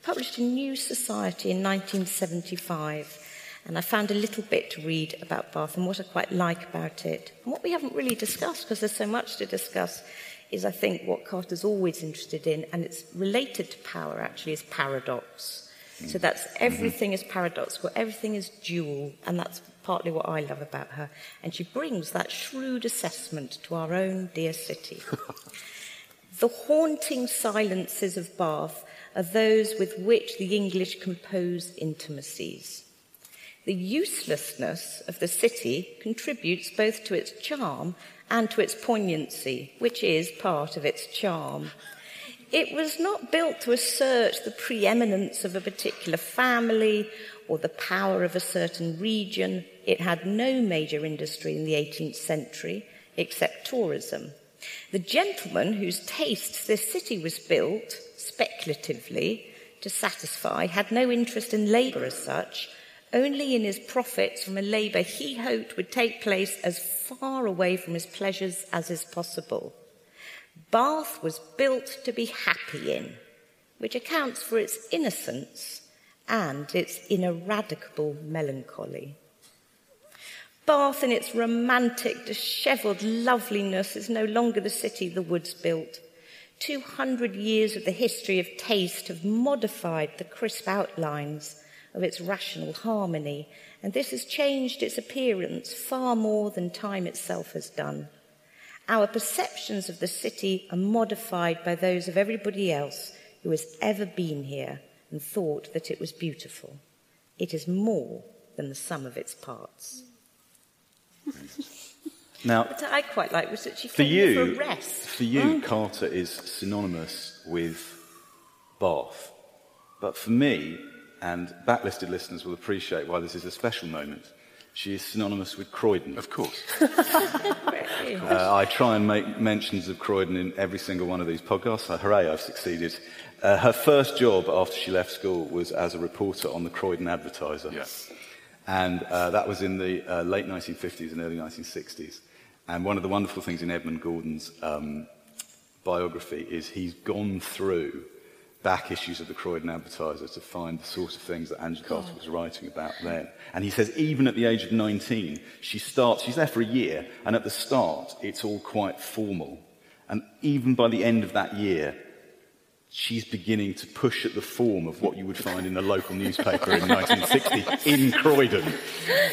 Published in New Society in 1975. And I found a little bit to read about Bath and what I quite like about it. And what we haven't really discussed, because there's so much to discuss, is, I think, what Carter's always interested in, and it's related to power actually, is paradox. So that's mm-hmm. everything is paradoxical, everything is dual, and that's partly what I love about her. And she brings that shrewd assessment to our own dear city. the haunting silences of Bath are those with which the English compose intimacies. The uselessness of the city contributes both to its charm and to its poignancy, which is part of its charm. It was not built to assert the preeminence of a particular family or the power of a certain region. It had no major industry in the 18th century except tourism. The gentleman whose tastes this city was built speculatively to satisfy had no interest in labour as such, only in his profits from a labour he hoped would take place as far away from his pleasures as is possible. Bath was built to be happy in, which accounts for its innocence and its ineradicable melancholy. Bath, in its romantic, dishevelled loveliness, is no longer the city the woods built. Two hundred years of the history of taste have modified the crisp outlines of its rational harmony, and this has changed its appearance far more than time itself has done. Our perceptions of the city are modified by those of everybody else who has ever been here and thought that it was beautiful. It is more than the sum of its parts. Now, what I quite like was that she for came you, for a rest. For you, mm. Carter is synonymous with Bath. But for me, and backlisted listeners will appreciate why this is a special moment, she is synonymous with Croydon. Of course. uh, I try and make mentions of Croydon in every single one of these podcasts. So, hooray, I've succeeded. Uh, her first job after she left school was as a reporter on the Croydon Advertiser. Yeah. And uh, that was in the uh, late 1950s and early 1960s. And one of the wonderful things in Edmund Gordon's um, biography is he's gone through back issues of the Croydon Advertiser to find the sort of things that Angela Carter was writing about then. And he says, even at the age of 19, she starts, she's there for a year, and at the start, it's all quite formal. And even by the end of that year, she's beginning to push at the form of what you would find in a local newspaper in 1960 in Croydon.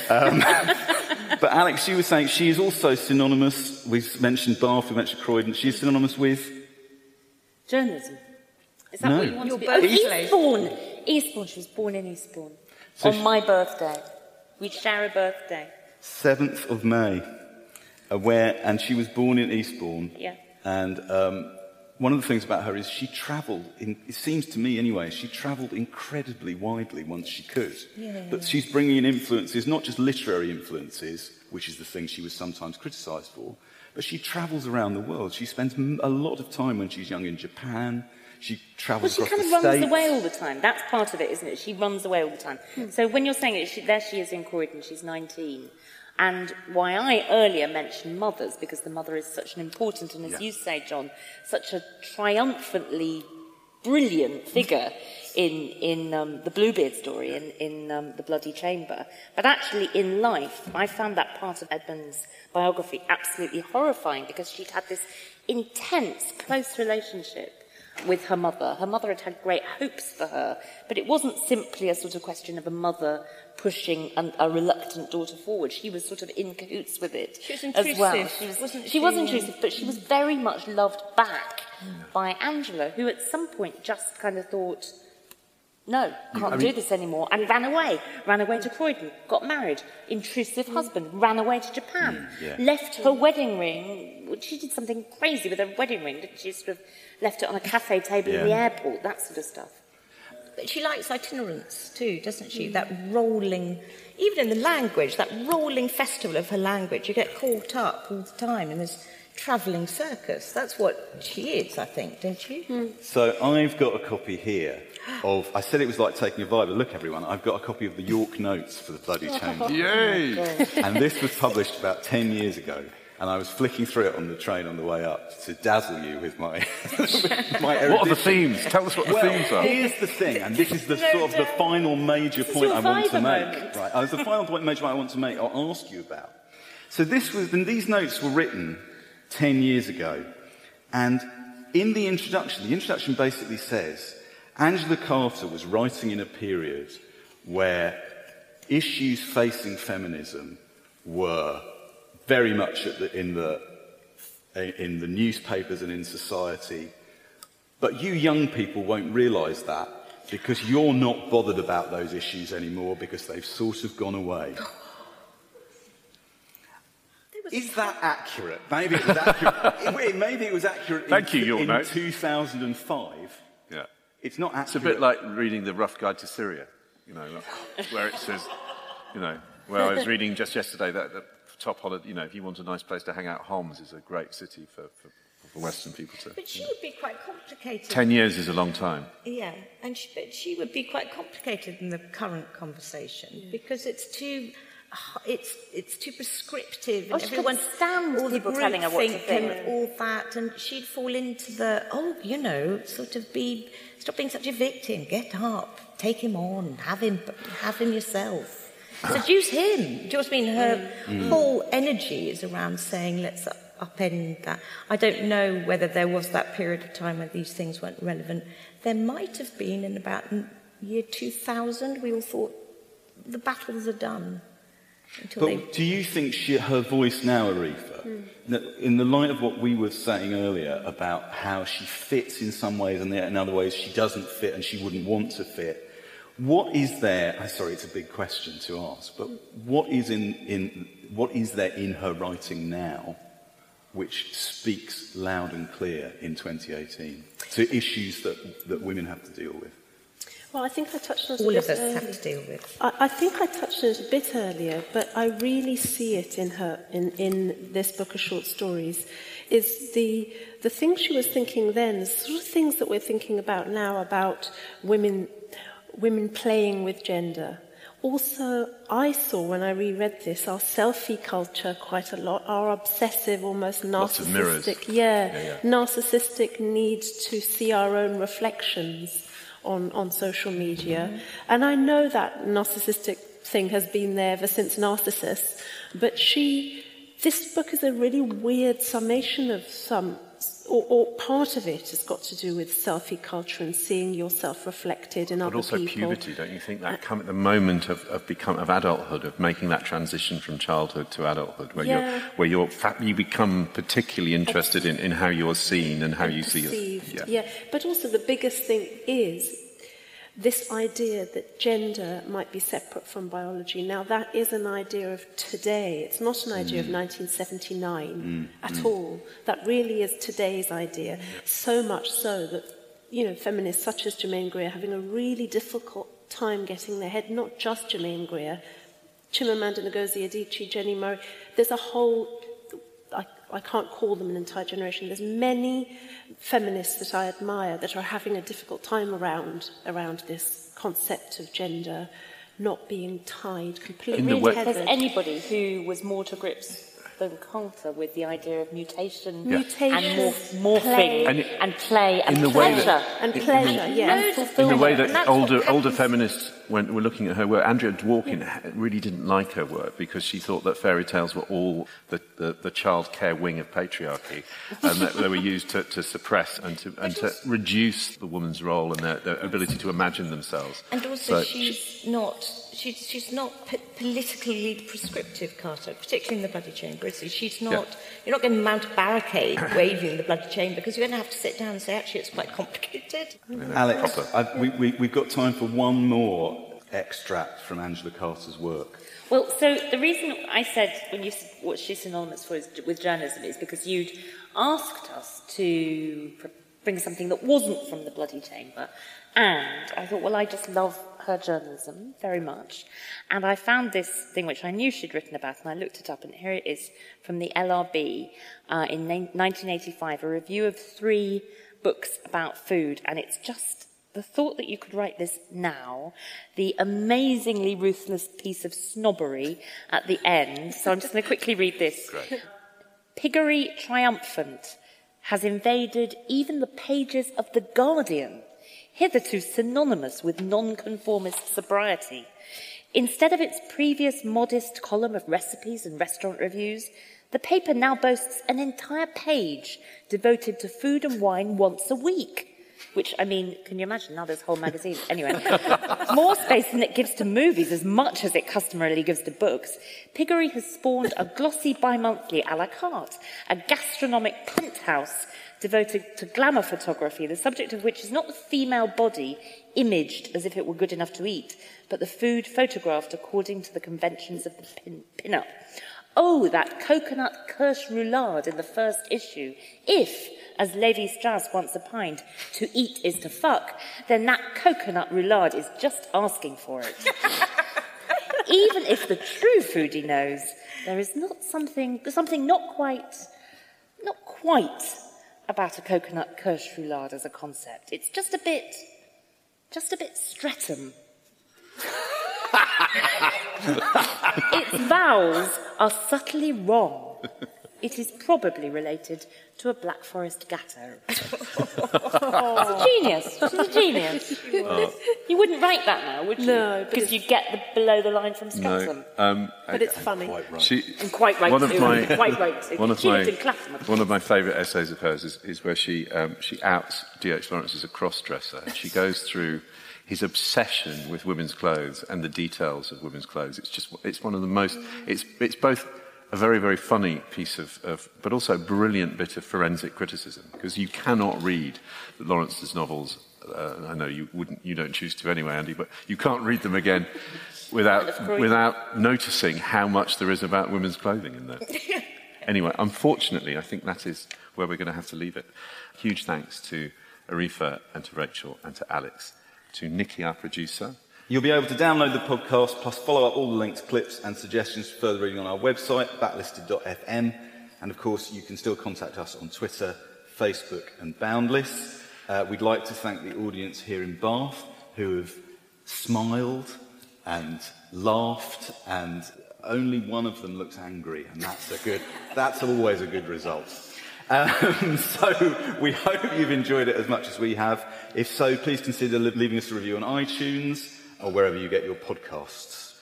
Um, but Alex, you were saying she is also synonymous, we've mentioned Bath, we mentioned Croydon, she's synonymous with? Journalism. Is that no. what you want Your to be? Oh, Eastbourne. Eastbourne. She was born in Eastbourne. So on she... my birthday. We share a birthday. 7th of May. Where, and she was born in Eastbourne. Yeah. And um, one of the things about her is she travelled, it seems to me anyway, she travelled incredibly widely once she could. Yeah. But she's bringing in influences, not just literary influences, which is the thing she was sometimes criticised for, but she travels around the world. She spends a lot of time when she's young in Japan. She travels well, she kind of runs away all the time. That's part of it, isn't it? She runs away all the time. Hmm. So when you're saying it, she, there she is in Croydon, she's 19. And why I earlier mentioned mothers, because the mother is such an important, and as yeah. you say, John, such a triumphantly brilliant figure in, in um, the Bluebeard story, in, in um, The Bloody Chamber. But actually, in life, I found that part of Edmund's biography absolutely horrifying because she'd had this intense, close relationship with her mother. Her mother had had great hopes for her, but it wasn't simply a sort of question of a mother pushing an, a reluctant daughter forward. She was sort of in cahoots with it she was as well. She was, Wasn't she, she was intrusive, but she was very much loved back mm. by Angela, who at some point just kind of thought, no, can't I mean, do this anymore, and ran away. Ran away to Croydon, got married, intrusive mm. husband, ran away to Japan, mm, yeah. left her wedding ring. She did something crazy with her wedding ring, didn't she? Sort of left it on a cafe table yeah. in the airport, that sort of stuff. But she likes itinerance too, doesn't she? Mm. That rolling, even in the language, that rolling festival of her language. You get caught up all the time in this travelling circus. That's what she is, I think, don't you? Mm. So I've got a copy here of. I said it was like taking a vibe. But look, everyone, I've got a copy of the York Notes for the Bloody Chamber. Yay! and this was published about 10 years ago and I was flicking through it on the train on the way up to dazzle you with my, with my What are the themes? Tell us what the well, themes are. Here's the thing, and this is the sort of the final major point I want to make. Moment. Right, uh, the final point major point I want to make. I'll ask you about. So this was, and these notes were written ten years ago, And in the introduction, the introduction basically says Angela Carter was writing in a period where issues facing feminism were very much the, in, the, in the newspapers and in society. But you young people won't realise that because you're not bothered about those issues anymore because they've sort of gone away. Is that accurate? Maybe it was accurate. maybe it was accurate Thank in, you, in note. 2005. Yeah. It's not accurate. It's a bit like reading the Rough Guide to Syria, you know, where it says, you know, where I was reading just yesterday that the top holiday, you know, if you want a nice place to hang out, Homs is a great city for, for, for Western people to. But she would be quite complicated. Ten years is a long time. Yeah, and she, but she would be quite complicated in the current conversation yeah. because it's too it's it's too prescriptive. And oh, everyone stand all people telling her what to think. And all that, and she'd fall into the oh, you know, sort of be stop being such a victim. Get up, take him on, have him, have him yourself. Seduce him. Do you know what I mean? Her mm. whole energy is around saying, let's upend that. I don't know whether there was that period of time when these things weren't relevant. There might have been in about year 2000. We all thought the battles are done. But they... do you think she, her voice now, Arifa, mm. in the light of what we were saying earlier about how she fits in some ways and in other ways she doesn't fit and she wouldn't want to fit, what is there? I'm sorry, it's a big question to ask, but what is, in, in, what is there in her writing now which speaks loud and clear in 2018 to issues that, that women have to deal with? Well, I think I touched on it All a of bit us earlier. have to deal with. I, I think I touched on it a bit earlier, but I really see it in her in, in this book of short stories. Is the the things she was thinking then, the sort of things that we're thinking about now about women women playing with gender. Also, I saw when I reread this our selfie culture quite a lot, our obsessive, almost narcissistic, yeah, yeah, yeah, narcissistic need to see our own reflections on, on social media. Mm-hmm. And I know that narcissistic thing has been there ever since Narcissus, but she, this book is a really weird summation of some, or, or part of it has got to do with selfie culture and seeing yourself reflected in but other also puberty, don't you think that uh, come at the moment of, of become of adulthood, of making that transition from childhood to adulthood, where yeah. you're where you're you become particularly interested in, in how you're seen and how and you see yourself. Yeah. yeah, but also the biggest thing is this idea that gender might be separate from biology. Now, that is an idea of today. It's not an idea mm. of 1979 mm. at mm. all. That really is today's idea. So much so that, you know, feminists such as Germaine Greer are having a really difficult time getting their head, not just Germaine Greer, Chimamanda Ngozi Adichie, Jenni Murray. There's a whole I, I can't call them an entire generation. There's many feminists that I admire that are having a difficult time around, around this concept of gender not being tied completely. It really there's anybody who was more to grips than Carter with the idea of mutation, yeah. mutation and morph, morphing play. And, and, play and in the pleasure. Way that, and pleasure, in, yeah. In the way that older, older feminists when were looking at her work, Andrea Dworkin yeah. really didn't like her work because she thought that fairy tales were all the, the, the child care wing of patriarchy and that they were used to, to suppress and to, and to reduce the woman's role and their, their ability to imagine themselves. And also, so she's not she's, she's not p- politically prescriptive, Carter, particularly in the bloody chamber, is she? She's not, yeah. you're not going to mount a barricade waving the bloody chamber because you're going to have to sit down and say, actually, it's quite complicated. Alex, we, we, we've got time for one more extract from Angela Carter's work. Well, so the reason I said when you what she's synonymous for is, with journalism is because you'd asked us to bring something that wasn't from the bloody chamber, and I thought, well, I just love her journalism very much. And I found this thing which I knew she'd written about, and I looked it up, and here it is from the LRB uh, in 1985, a review of three books about food, and it's just the thought that you could write this now, the amazingly ruthless piece of snobbery at the end. So I'm just going to quickly read this. Great. Piggery triumphant has invaded even the pages of The Guardian hitherto synonymous with nonconformist sobriety. Instead of its previous modest column of recipes and restaurant reviews, The paper now boasts an entire page devoted to food and wine once a week. Which, I mean, can you imagine now this whole magazine? Anyway, more space than it gives to movies as much as it customarily gives to books. Piggery has spawned a glossy bi-monthly a la carte, a gastronomic penthouse devoted to glamour photography, the subject of which is not the female body imaged as if it were good enough to eat, but the food photographed according to the conventions of the pin- pin-up. Oh, that coconut kirsch roulade in the first issue. If, as Levi Strauss once opined, to eat is to fuck, then that coconut roulade is just asking for it. Even if the true foodie knows, there is not something, something not quite, not quite about a coconut kirsch roulade as a concept. It's just a bit, just a bit Streatham. its vowels are subtly wrong. It is probably related to a Black Forest gateau. She's a genius. She's a genius. Oh. You wouldn't write that now, would you? No, because you get the below the line from Streatham. No, um, but it's funny. Quite right. She, and quite right one too. Of my, quite right. One of she my, lived in Clapham. One of my favourite essays of hers is, is where she um, she outs D.H. Lawrence as a cross-dresser. She goes through his obsession with women's clothes and the details of women's clothes. It's just it's one of the most. It's it's both a very, very funny piece of, of, but also a brilliant bit of forensic criticism, because you cannot read Lawrence's novels. Uh, I know you wouldn't, you don't choose to anyway, Andy, but you can't read them again without, without noticing how much there is about women's clothing in there. anyway, unfortunately, I think that is where we're going to have to leave it. Huge thanks to Arifa and to Rachel and to Alex, to Nikki, our producer, You'll be able to download the podcast plus follow up all the links, clips, and suggestions for further reading on our website, backlisted.fm. And of course, you can still contact us on Twitter, Facebook, and Boundless. Uh, we'd like to thank the audience here in Bath who have smiled and laughed, and only one of them looks angry, and that's a good, that's always a good result. Um, so we hope you've enjoyed it as much as we have. If so, please consider leaving us a review on iTunes or wherever you get your podcasts.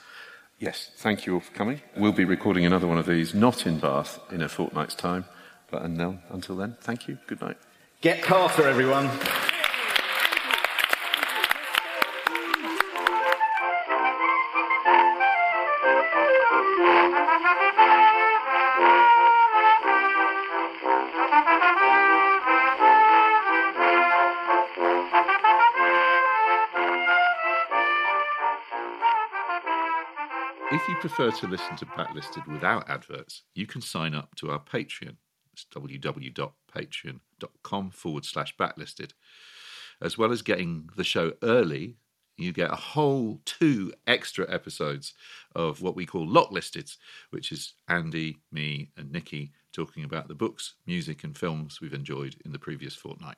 Yes, thank you all for coming. We'll be recording another one of these, not in Bath, in a fortnight's time. But until then, thank you. Good night. Get Carter, everyone. Prefer to listen to Backlisted without adverts, you can sign up to our Patreon. It's www.patreon.com forward slash backlisted. As well as getting the show early, you get a whole two extra episodes of what we call Locklisted, which is Andy, me, and Nikki talking about the books, music, and films we've enjoyed in the previous fortnight.